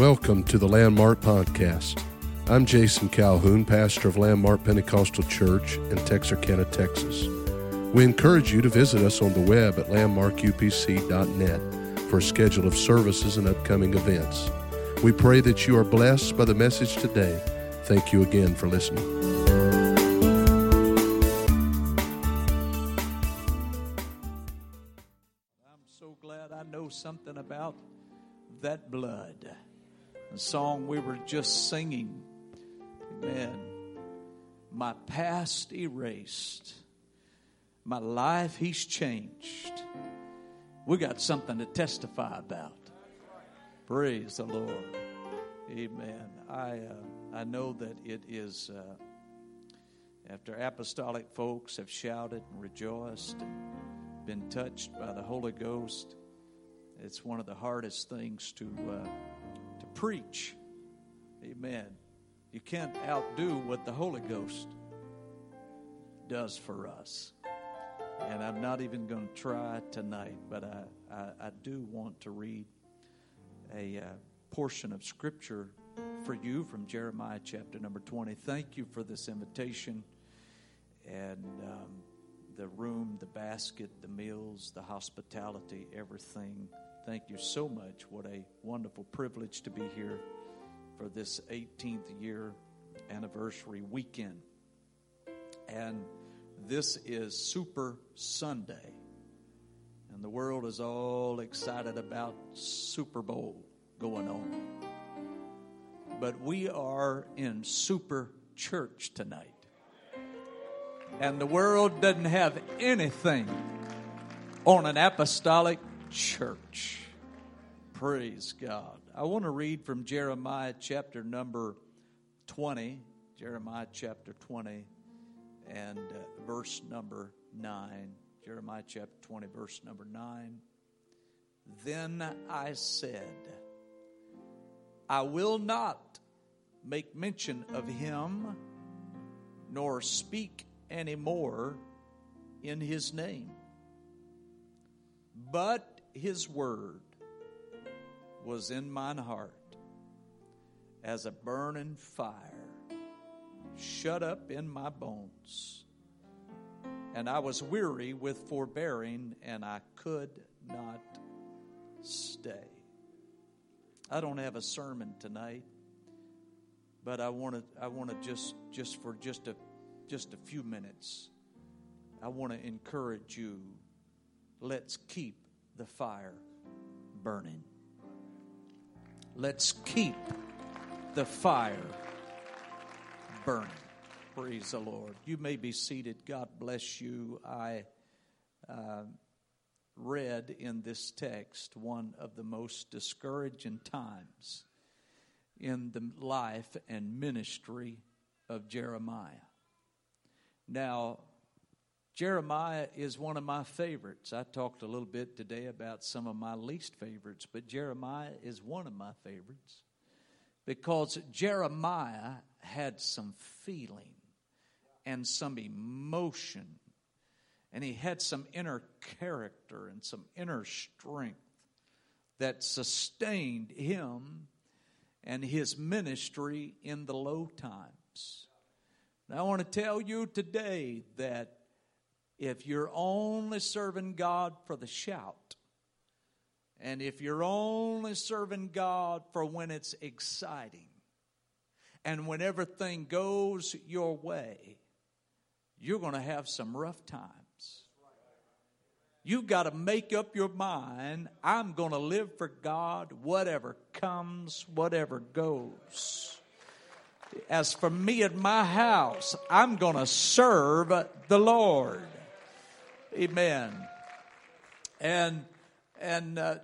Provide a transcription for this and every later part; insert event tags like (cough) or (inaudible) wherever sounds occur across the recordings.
Welcome to the Landmark Podcast. I'm Jason Calhoun, pastor of Landmark Pentecostal Church in Texarkana, Texas. We encourage you to visit us on the web at landmarkupc.net for a schedule of services and upcoming events. We pray that you are blessed by the message today. Thank you again for listening. I'm so glad I know something about that blood. The song we were just singing. Amen. My past erased. My life he's changed. We got something to testify about. Praise the Lord. Amen. I uh, I know that it is uh, after apostolic folks have shouted and rejoiced and been touched by the Holy Ghost. It's one of the hardest things to uh, to preach. Amen. You can't outdo what the Holy Ghost does for us. And I'm not even going to try tonight, but I, I, I do want to read a uh, portion of Scripture for you from Jeremiah chapter number 20. Thank you for this invitation and um, the room, the basket, the meals, the hospitality, everything. Thank you so much. What a wonderful privilege to be here for this 18th year anniversary weekend. And this is Super Sunday. And the world is all excited about Super Bowl going on. But we are in Super Church tonight. And the world doesn't have anything on an apostolic church. Praise God. I want to read from Jeremiah chapter number 20, Jeremiah chapter 20, and uh, verse number 9. Jeremiah chapter 20, verse number 9. Then I said, I will not make mention of him, nor speak any more in his name. But his word was in mine heart as a burning fire, shut up in my bones. And I was weary with forbearing, and I could not stay. I don't have a sermon tonight, but I want to I want to just just for just a just a few minutes I want to encourage you let's keep the fire burning. Let's keep the fire burning. Praise the Lord. You may be seated. God bless you. I uh, read in this text one of the most discouraging times in the life and ministry of Jeremiah. Now, Jeremiah is one of my favorites. I talked a little bit today about some of my least favorites, but Jeremiah is one of my favorites because Jeremiah had some feeling and some emotion, and he had some inner character and some inner strength that sustained him and his ministry in the low times. Now, I want to tell you today that if you're only serving God for the shout, and if you're only serving God for when it's exciting, and when everything goes your way, you're going to have some rough times. You've got to make up your mind I'm going to live for God, whatever comes, whatever goes. As for me and my house, I'm going to serve the Lord. Amen. And and uh,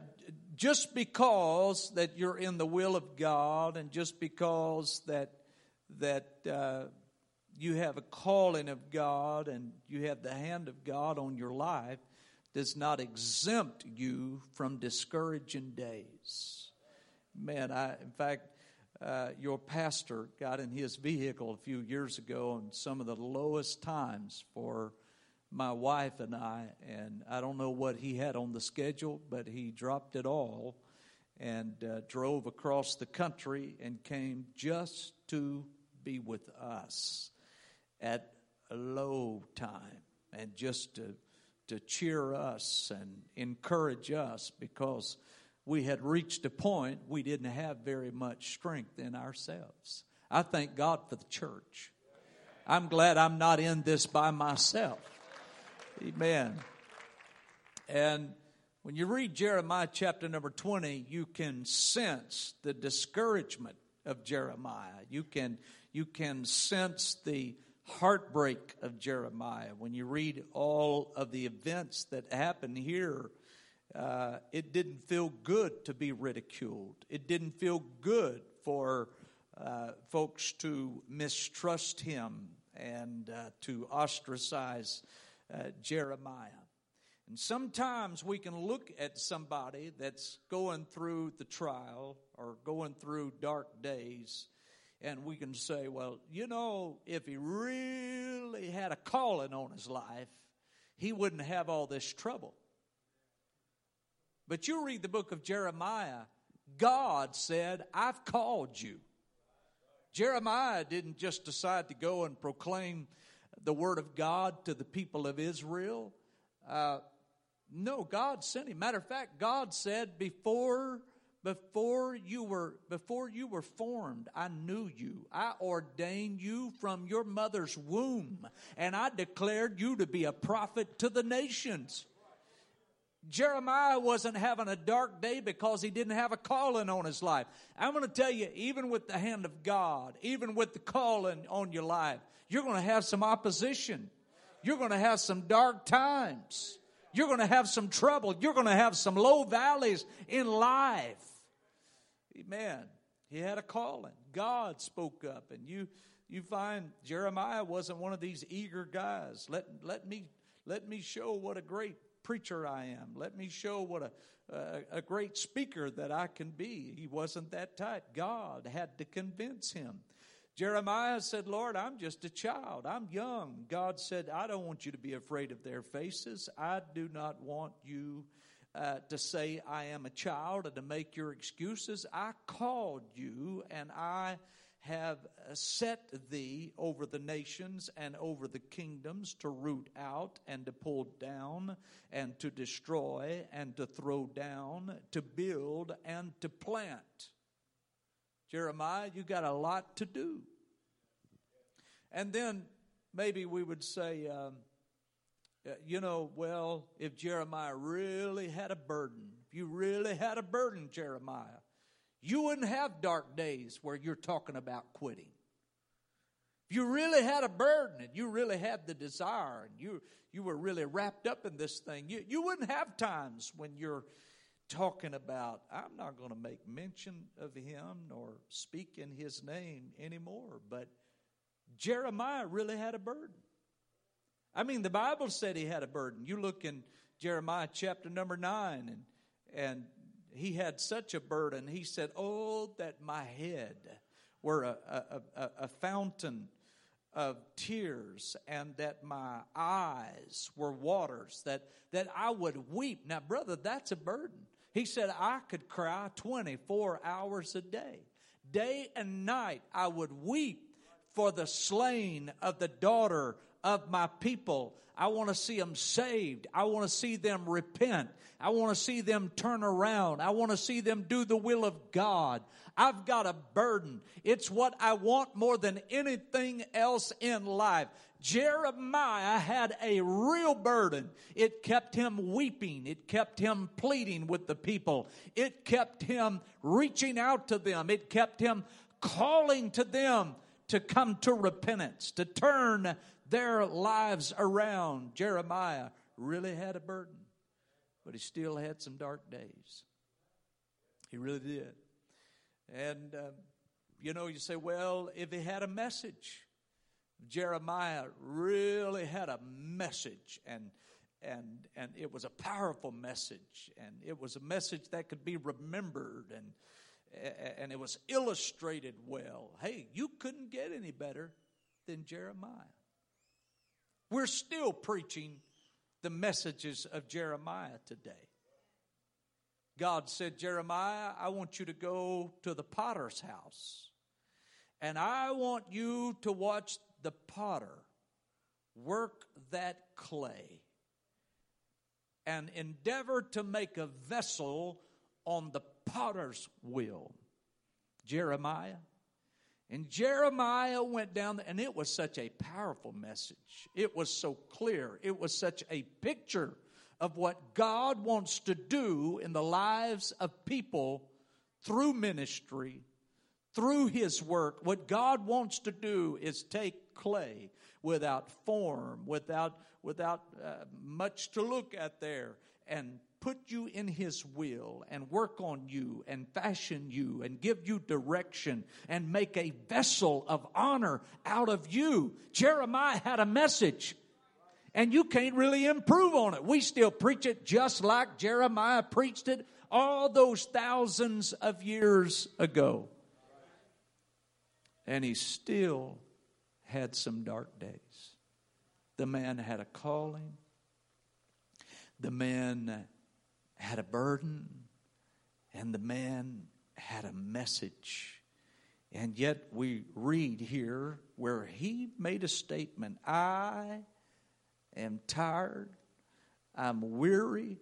just because that you're in the will of God, and just because that that uh, you have a calling of God and you have the hand of God on your life, does not exempt you from discouraging days. Man, I in fact. Uh, your pastor got in his vehicle a few years ago on some of the lowest times for my wife and I, and I don't know what he had on the schedule, but he dropped it all and uh, drove across the country and came just to be with us at a low time and just to, to cheer us and encourage us because we had reached a point we didn't have very much strength in ourselves. I thank God for the church. I'm glad I'm not in this by myself. Amen. And when you read Jeremiah chapter number 20, you can sense the discouragement of Jeremiah. You can, you can sense the heartbreak of Jeremiah. When you read all of the events that happened here, uh, it didn't feel good to be ridiculed. It didn't feel good for uh, folks to mistrust him and uh, to ostracize uh, Jeremiah. And sometimes we can look at somebody that's going through the trial or going through dark days, and we can say, well, you know, if he really had a calling on his life, he wouldn't have all this trouble. But you read the book of Jeremiah, God said, I've called you. Jeremiah didn't just decide to go and proclaim the word of God to the people of Israel. Uh, no, God sent him. Matter of fact, God said, before before you were before you were formed i knew you i ordained you from your mother's womb and i declared you to be a prophet to the nations jeremiah wasn't having a dark day because he didn't have a calling on his life i'm going to tell you even with the hand of god even with the calling on your life you're going to have some opposition you're going to have some dark times you're going to have some trouble. You're going to have some low valleys in life. Amen. He had a calling. God spoke up, and you you find Jeremiah wasn't one of these eager guys. Let let me let me show what a great preacher I am. Let me show what a a, a great speaker that I can be. He wasn't that type. God had to convince him. Jeremiah said, Lord, I'm just a child. I'm young. God said, I don't want you to be afraid of their faces. I do not want you uh, to say, I am a child and to make your excuses. I called you and I have set thee over the nations and over the kingdoms to root out and to pull down and to destroy and to throw down, to build and to plant. Jeremiah, you got a lot to do. And then maybe we would say, um, uh, you know, well, if Jeremiah really had a burden, if you really had a burden, Jeremiah, you wouldn't have dark days where you're talking about quitting. If you really had a burden and you really had the desire and you, you were really wrapped up in this thing, you, you wouldn't have times when you're talking about, I'm not going to make mention of him nor speak in his name anymore. But Jeremiah really had a burden. I mean, the Bible said he had a burden. You look in Jeremiah chapter number nine, and, and he had such a burden. He said, Oh, that my head were a, a, a, a fountain of tears and that my eyes were waters, that, that I would weep. Now, brother, that's a burden. He said, I could cry 24 hours a day. Day and night, I would weep for the slain of the daughter of my people. I want to see them saved. I want to see them repent. I want to see them turn around. I want to see them do the will of God. I've got a burden. It's what I want more than anything else in life. Jeremiah had a real burden. It kept him weeping. It kept him pleading with the people. It kept him reaching out to them. It kept him calling to them to come to repentance, to turn their lives around. Jeremiah really had a burden, but he still had some dark days. He really did. And, uh, you know, you say, well, if he had a message, Jeremiah really had a message and and and it was a powerful message and it was a message that could be remembered and and it was illustrated well. Hey, you couldn't get any better than Jeremiah. We're still preaching the messages of Jeremiah today. God said, Jeremiah, I want you to go to the potter's house. And I want you to watch the potter work that clay and endeavor to make a vessel on the potter's wheel. Jeremiah. And Jeremiah went down, and it was such a powerful message. It was so clear. It was such a picture of what God wants to do in the lives of people through ministry, through His work. What God wants to do is take clay without form, without, without uh, much to look at there, and put you in His will and work on you and fashion you and give you direction and make a vessel of honor out of you. Jeremiah had a message and you can't really improve on it. We still preach it just like Jeremiah preached it all those thousands of years ago. And he still had some dark days. The man had a calling, the man had a burden, and the man had a message. And yet we read here where he made a statement I am tired, I'm weary,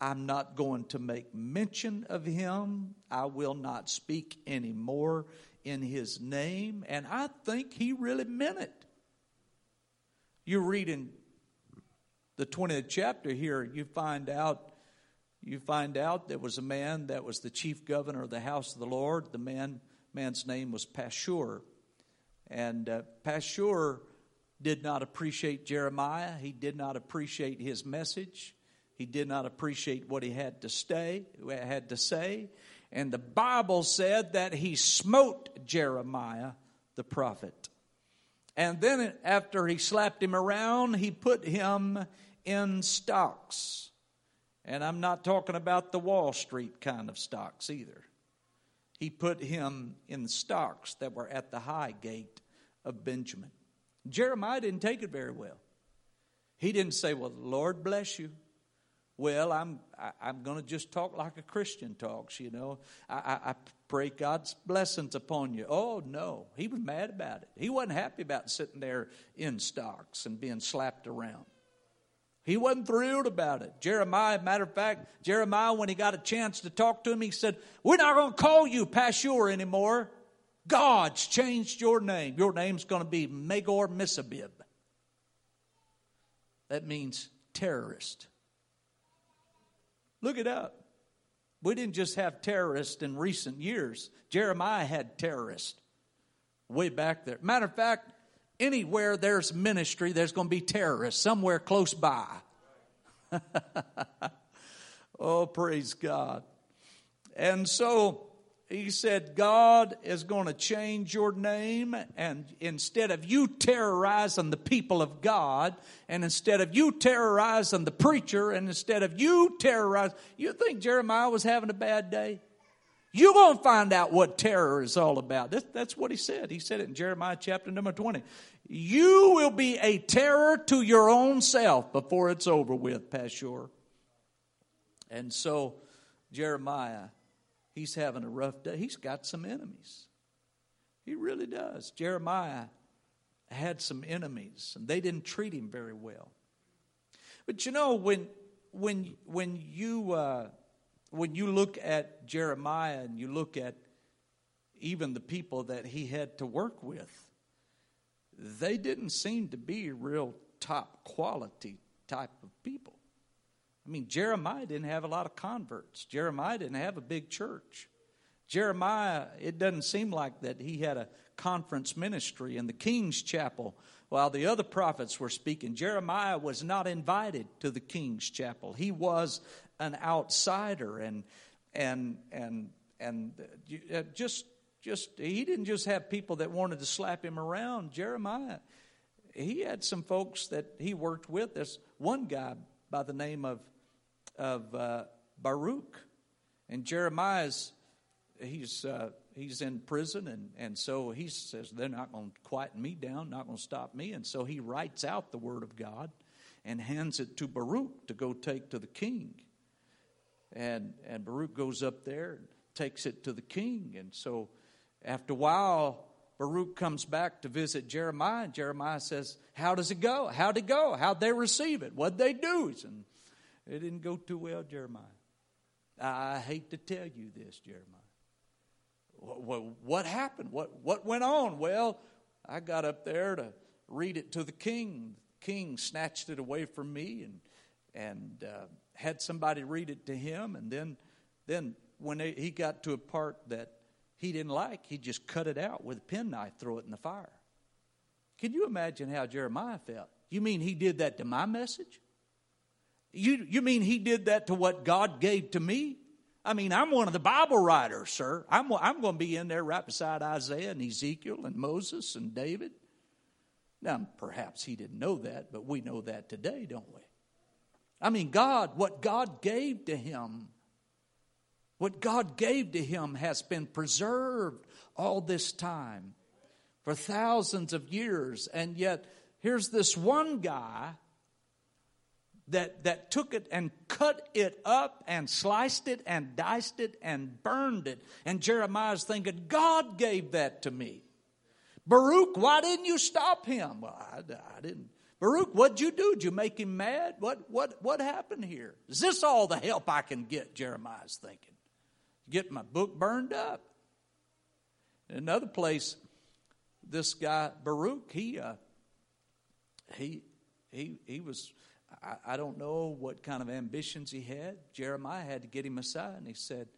I'm not going to make mention of him. I will not speak anymore in his name. And I think he really meant it. You read in the 20th chapter here, you find out you find out there was a man that was the chief governor of the house of the Lord. The man man's name was Pashur. And uh, Pashur did not appreciate Jeremiah. He did not appreciate his message. He did not appreciate what he had to stay, had to say. And the Bible said that he smote Jeremiah the prophet. And then after he slapped him around, he put him in stocks. And I'm not talking about the Wall Street kind of stocks either. He put him in stocks that were at the high gate of Benjamin. Jeremiah didn't take it very well. He didn't say, Well, Lord bless you. Well, I'm I, am i am going to just talk like a Christian talks, you know. I, I, I, pray God's blessings upon you. Oh no, he was mad about it. He wasn't happy about sitting there in stocks and being slapped around. He wasn't thrilled about it. Jeremiah, matter of fact, Jeremiah, when he got a chance to talk to him, he said, "We're not going to call you Pashur anymore. God's changed your name. Your name's going to be Magor-missabib. That means terrorist. Look it up. We didn't just have terrorists in recent years. Jeremiah had terrorists way back there. Matter of fact, anywhere there's ministry, there's going to be terrorists somewhere close by. (laughs) oh, praise God. And so he said, God is going to change your name, and instead of you terrorizing the people of God, and instead of you terrorizing the preacher, and instead of you terrorizing, you think Jeremiah was having a bad day? You're going to find out what terror is all about. That's, that's what he said. He said it in Jeremiah chapter number 20. You will be a terror to your own self before it's over with, Pashur. And so, Jeremiah he's having a rough day. He's got some enemies. He really does. Jeremiah had some enemies, and they didn't treat him very well. But you know, when when when you uh, when you look at Jeremiah and you look at even the people that he had to work with, they didn't seem to be real top quality type of people. I mean, Jeremiah didn't have a lot of converts. Jeremiah didn't have a big church. Jeremiah, it doesn't seem like that he had a conference ministry in the king's chapel while the other prophets were speaking. Jeremiah was not invited to the king's chapel. He was an outsider and and and and uh, just just he didn't just have people that wanted to slap him around. Jeremiah, he had some folks that he worked with. There's one guy by the name of of uh, Baruch. And Jeremiah's, he's, uh, he's in prison, and, and so he says, They're not going to quieten me down, not going to stop me. And so he writes out the word of God and hands it to Baruch to go take to the king. and and Baruch goes up there and takes it to the king. And so after a while, Baruch comes back to visit Jeremiah, and Jeremiah says, How does it go? How'd it go? How'd they receive it? What'd they do? And it didn't go too well, Jeremiah. I hate to tell you this, Jeremiah. What, what happened? What, what went on? Well, I got up there to read it to the king. The king snatched it away from me and, and uh, had somebody read it to him. And then, then when he got to a part that he didn't like, he just cut it out with a penknife, throw it in the fire. Can you imagine how Jeremiah felt? You mean he did that to my message? You, you mean he did that to what God gave to me? I mean, I'm one of the Bible writers, sir. I'm, I'm going to be in there right beside Isaiah and Ezekiel and Moses and David. Now, perhaps he didn't know that, but we know that today, don't we? I mean, God, what God gave to him, what God gave to him has been preserved all this time for thousands of years. And yet, here's this one guy that, that took it and cut it up and sliced it and diced it and burned it. And Jeremiah's thinking, God gave that to me. Baruch, why didn't you stop him? Well, I, I didn't. Baruch, what'd you do? Did you make him mad? What, what, what happened here? Is this all the help I can get? Jeremiah's thinking. Get my book burned up. In another place, this guy Baruch, he uh, he he he was I, I don't know what kind of ambitions he had. Jeremiah had to get him aside, and he said,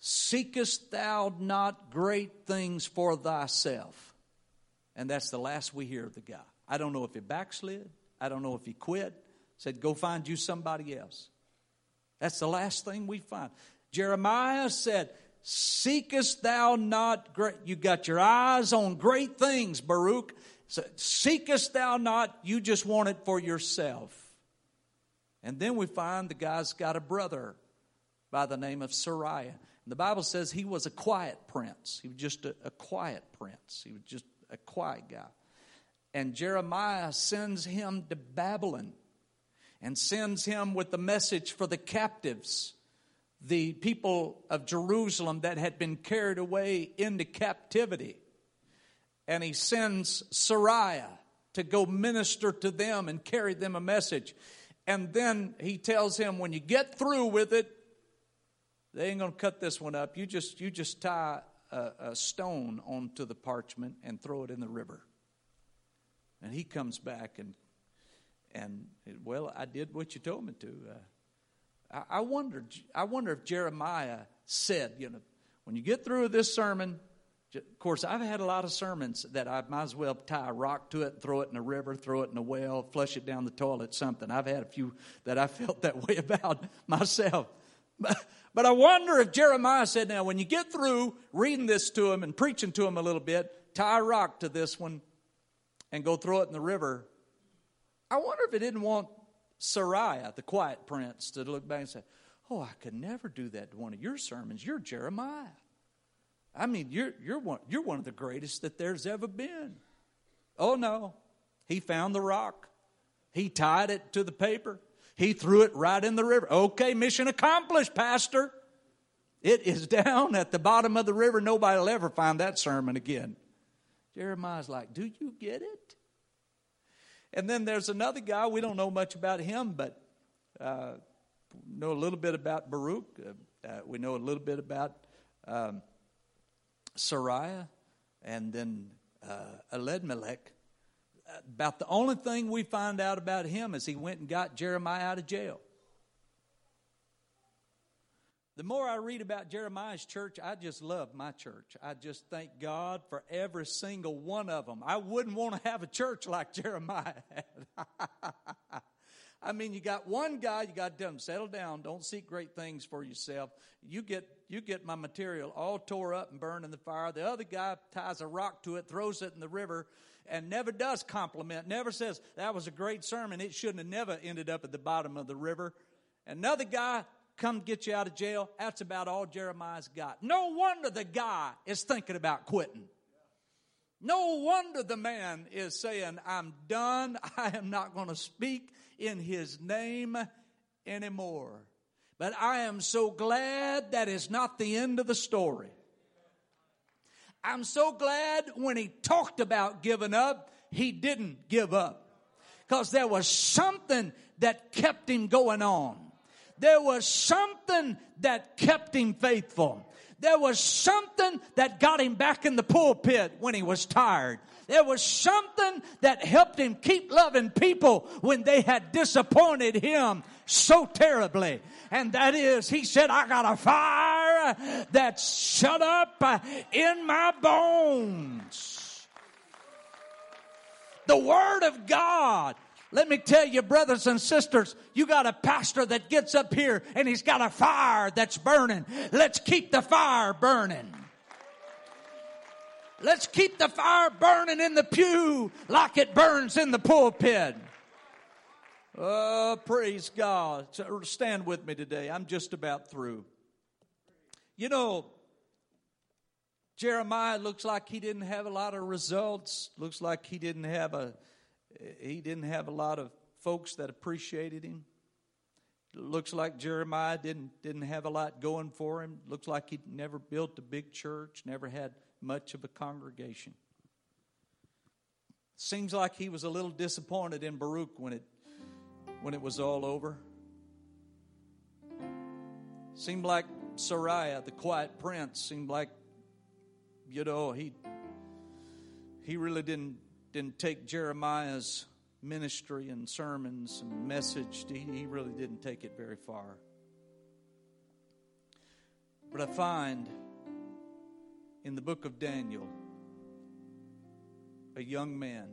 Seekest thou not great things for thyself? And that's the last we hear of the guy. I don't know if he backslid. I don't know if he quit. Said, Go find you somebody else. That's the last thing we find. Jeremiah said, Seekest thou not great? You got your eyes on great things, Baruch. So, seekest thou not, you just want it for yourself. And then we find the guy's got a brother by the name of Seraiah. And the Bible says he was a quiet prince. He was just a, a quiet prince. He was just a quiet guy. And Jeremiah sends him to Babylon and sends him with the message for the captives, the people of Jerusalem that had been carried away into captivity and he sends Seraiah to go minister to them and carry them a message. And then he tells him, when you get through with it, they ain't going to cut this one up. You just, you just tie a, a stone onto the parchment and throw it in the river. And he comes back and, and well, I did what you told me to. Uh, I, I wondered, I wonder if Jeremiah said, you know, when you get through with this sermon, of course, I've had a lot of sermons that I might as well tie a rock to it, throw it in a river, throw it in a well, flush it down the toilet, something. I've had a few that I (laughs) felt that way about myself. But, I wonder if Jeremiah said, now, when you get through reading this to him and preaching to him a little bit, tie a rock to this one and go throw it in the river. I wonder if he didn't want Seraiah, the quiet prince, to look back and say, Oh, I could never do that to one of your sermons. You're Jeremiah. I mean, you're, you're, one, you're one of the greatest that there's ever been. Oh, no. He found the rock, he tied it to the paper, he threw it right in the river. Okay, mission accomplished, Pastor. It is down at the bottom of the river. Nobody will ever find that sermon again. Jeremiah's like, Do you get it? And then there's another guy, we don't know much about him, but uh, know a little bit about Baruch. Uh, uh, we know a little bit about um, Seraiah and then uh, Ebed-melech. About the only thing we find out about him is he went and got Jeremiah out of jail. The more I read about Jeremiah's church, I just love my church. I just thank God for every single one of them. I wouldn't want to have a church like (laughs) Jeremiah had. (laughs) I mean, you got one guy, you got him, settle down, don't seek great things for yourself. You get you get my material all tore up and burned in the fire. The other guy ties a rock to it, throws it in the river, and never does compliment, never says, that was a great sermon. It shouldn't have never ended up at the bottom of the river. Another guy come get you out of jail. That's about all Jeremiah's got. No wonder the guy is thinking about quitting. No wonder the man is saying, I'm done. (laughs) I am not going to speak in his name anymore. But I am so glad that is not the end of the story. I'm so glad when he talked about giving up, he didn't give up. Because there was something that kept him going on. There was something that kept him faithful. There was something that got him back in the pulpit when he was tired. There was something that helped him keep loving people when they had disappointed him so terribly. And that is, he said, I got a fire that's shut up in my bones. The Word of God let me tell you, brothers and sisters, you got a pastor that gets up here and he's got a fire that's burning. Let's keep the fire burning. Let's keep the fire burning in the pew like it burns in the pulpit. Oh, praise God. Stand with me today. I'm just about through. You know, Jeremiah looks like he didn't have a lot of results. Looks like he didn't have a he didn't have a lot of folks that appreciated him. Looks like Jeremiah didn't didn't have a lot going for him. Looks like he never built a big church, never had much of a congregation. Seems like he was a little disappointed in Baruch when it when it was all over. Seemed like Seraiah, the quiet prince, seemed like you know he he really didn't didn't take Jeremiah's ministry and sermons and message, he, he really didn't take it very far. But I find in the book of Daniel a young man,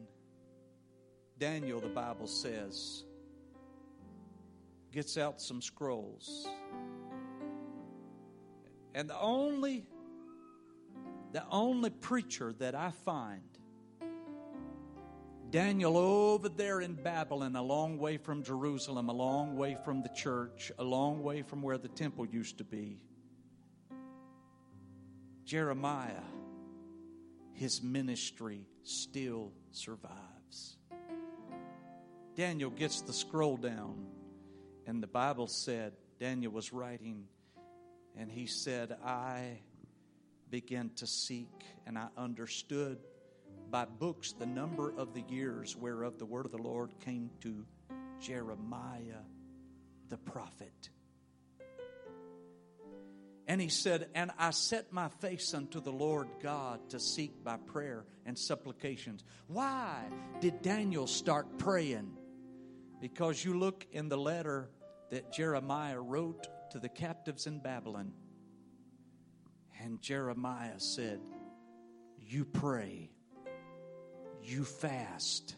Daniel, the Bible says, gets out some scrolls. And the only the only preacher that I find Daniel over there in Babylon, a long way from Jerusalem, a long way from the church, a long way from where the temple used to be. Jeremiah, his ministry still survives. Daniel gets the scroll down, and the Bible said Daniel was writing, and he said, I began to seek, and I understood by books the number of the years whereof the word of the Lord came to Jeremiah the prophet. And he said, And I set my face unto the Lord God to seek by prayer and supplications. Why did Daniel start praying? Because you look in the letter that Jeremiah wrote to the captives in Babylon. And Jeremiah said, You pray you fast,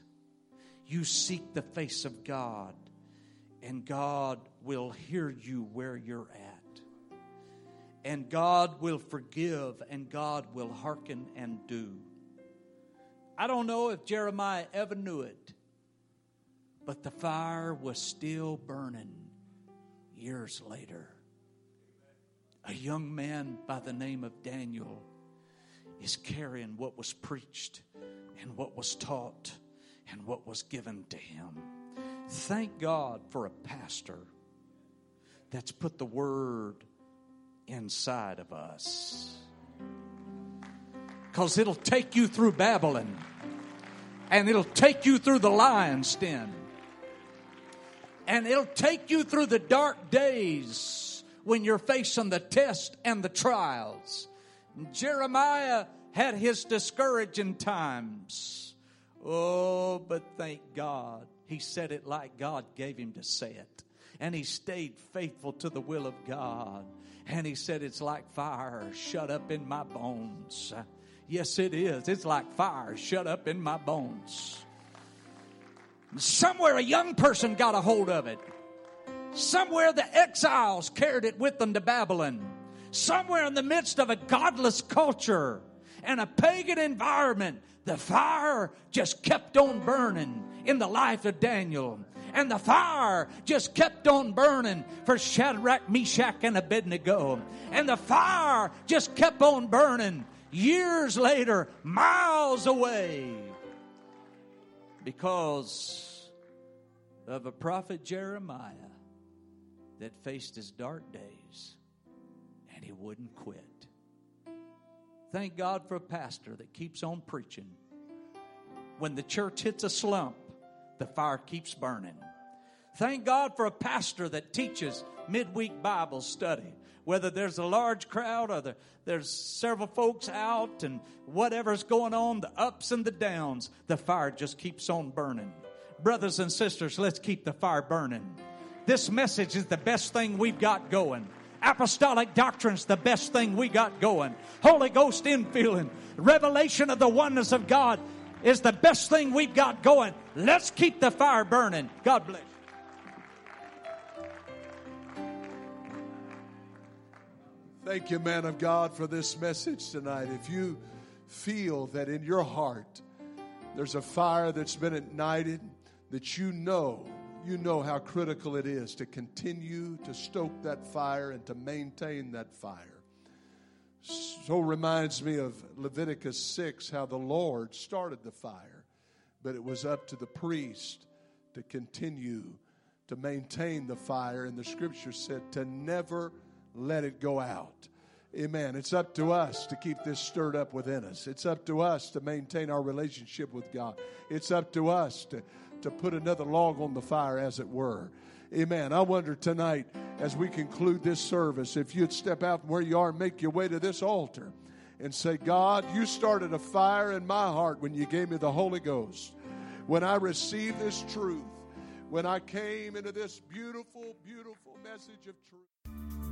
you seek the face of God, and God will hear you where you're at. And God will forgive, and God will hearken and do. I don't know if Jeremiah ever knew it, but the fire was still burning years later. A young man by the name of Daniel is carrying what was preached and what was taught and what was given to him. Thank God for a pastor that's put the word inside of us. Because it'll take you through Babylon and it'll take you through the lion's den and it'll take you through the dark days when you're facing the test and the trials. Jeremiah had his discouraging times. Oh, but thank God. He said it like God gave him to say it. And he stayed faithful to the will of God. And he said, It's like fire shut up in my bones. Yes, it is. It's like fire shut up in my bones. Somewhere a young person got a hold of it. Somewhere the exiles carried it with them to Babylon. Somewhere in the midst of a godless culture, and a pagan environment, the fire just kept on burning in the life of Daniel. And the fire just kept on burning for Shadrach, Meshach, and Abednego. And the fire just kept on burning years later, miles away, because of a prophet Jeremiah that faced his dark days wouldn't quit. Thank God for a pastor that keeps on preaching. When the church hits a slump, the fire keeps burning. Thank God for a pastor that teaches midweek Bible study. Whether there's a large crowd or there's several folks out and whatever's going on, the ups and the downs, the fire just keeps on burning. Brothers and sisters, let's keep the fire burning. This message is the best thing we've got going. Apostolic doctrine's the best thing we got going. Holy Ghost infilling, revelation of the oneness of God is the best thing we've got going. Let's keep the fire burning. God bless. Thank you, man of God, for this message tonight. If you feel that in your heart there's a fire that's been ignited, that you know, you know how critical it is to continue to stoke that fire and to maintain that fire. So reminds me of Leviticus 6, how the Lord started the fire, but it was up to the priest to continue to maintain the fire. And the scripture said to never let it go out. Amen. It's up to us to keep this stirred up within us. It's up to us to maintain our relationship with God. It's up to us to, to put another log on the fire, as it were. Amen. I wonder tonight, as we conclude this service, if you'd step out from where you are and make your way to this altar and say, God, you started a fire in my heart when you gave me the Holy Ghost. When I received this truth, when I came into this beautiful, beautiful message of truth.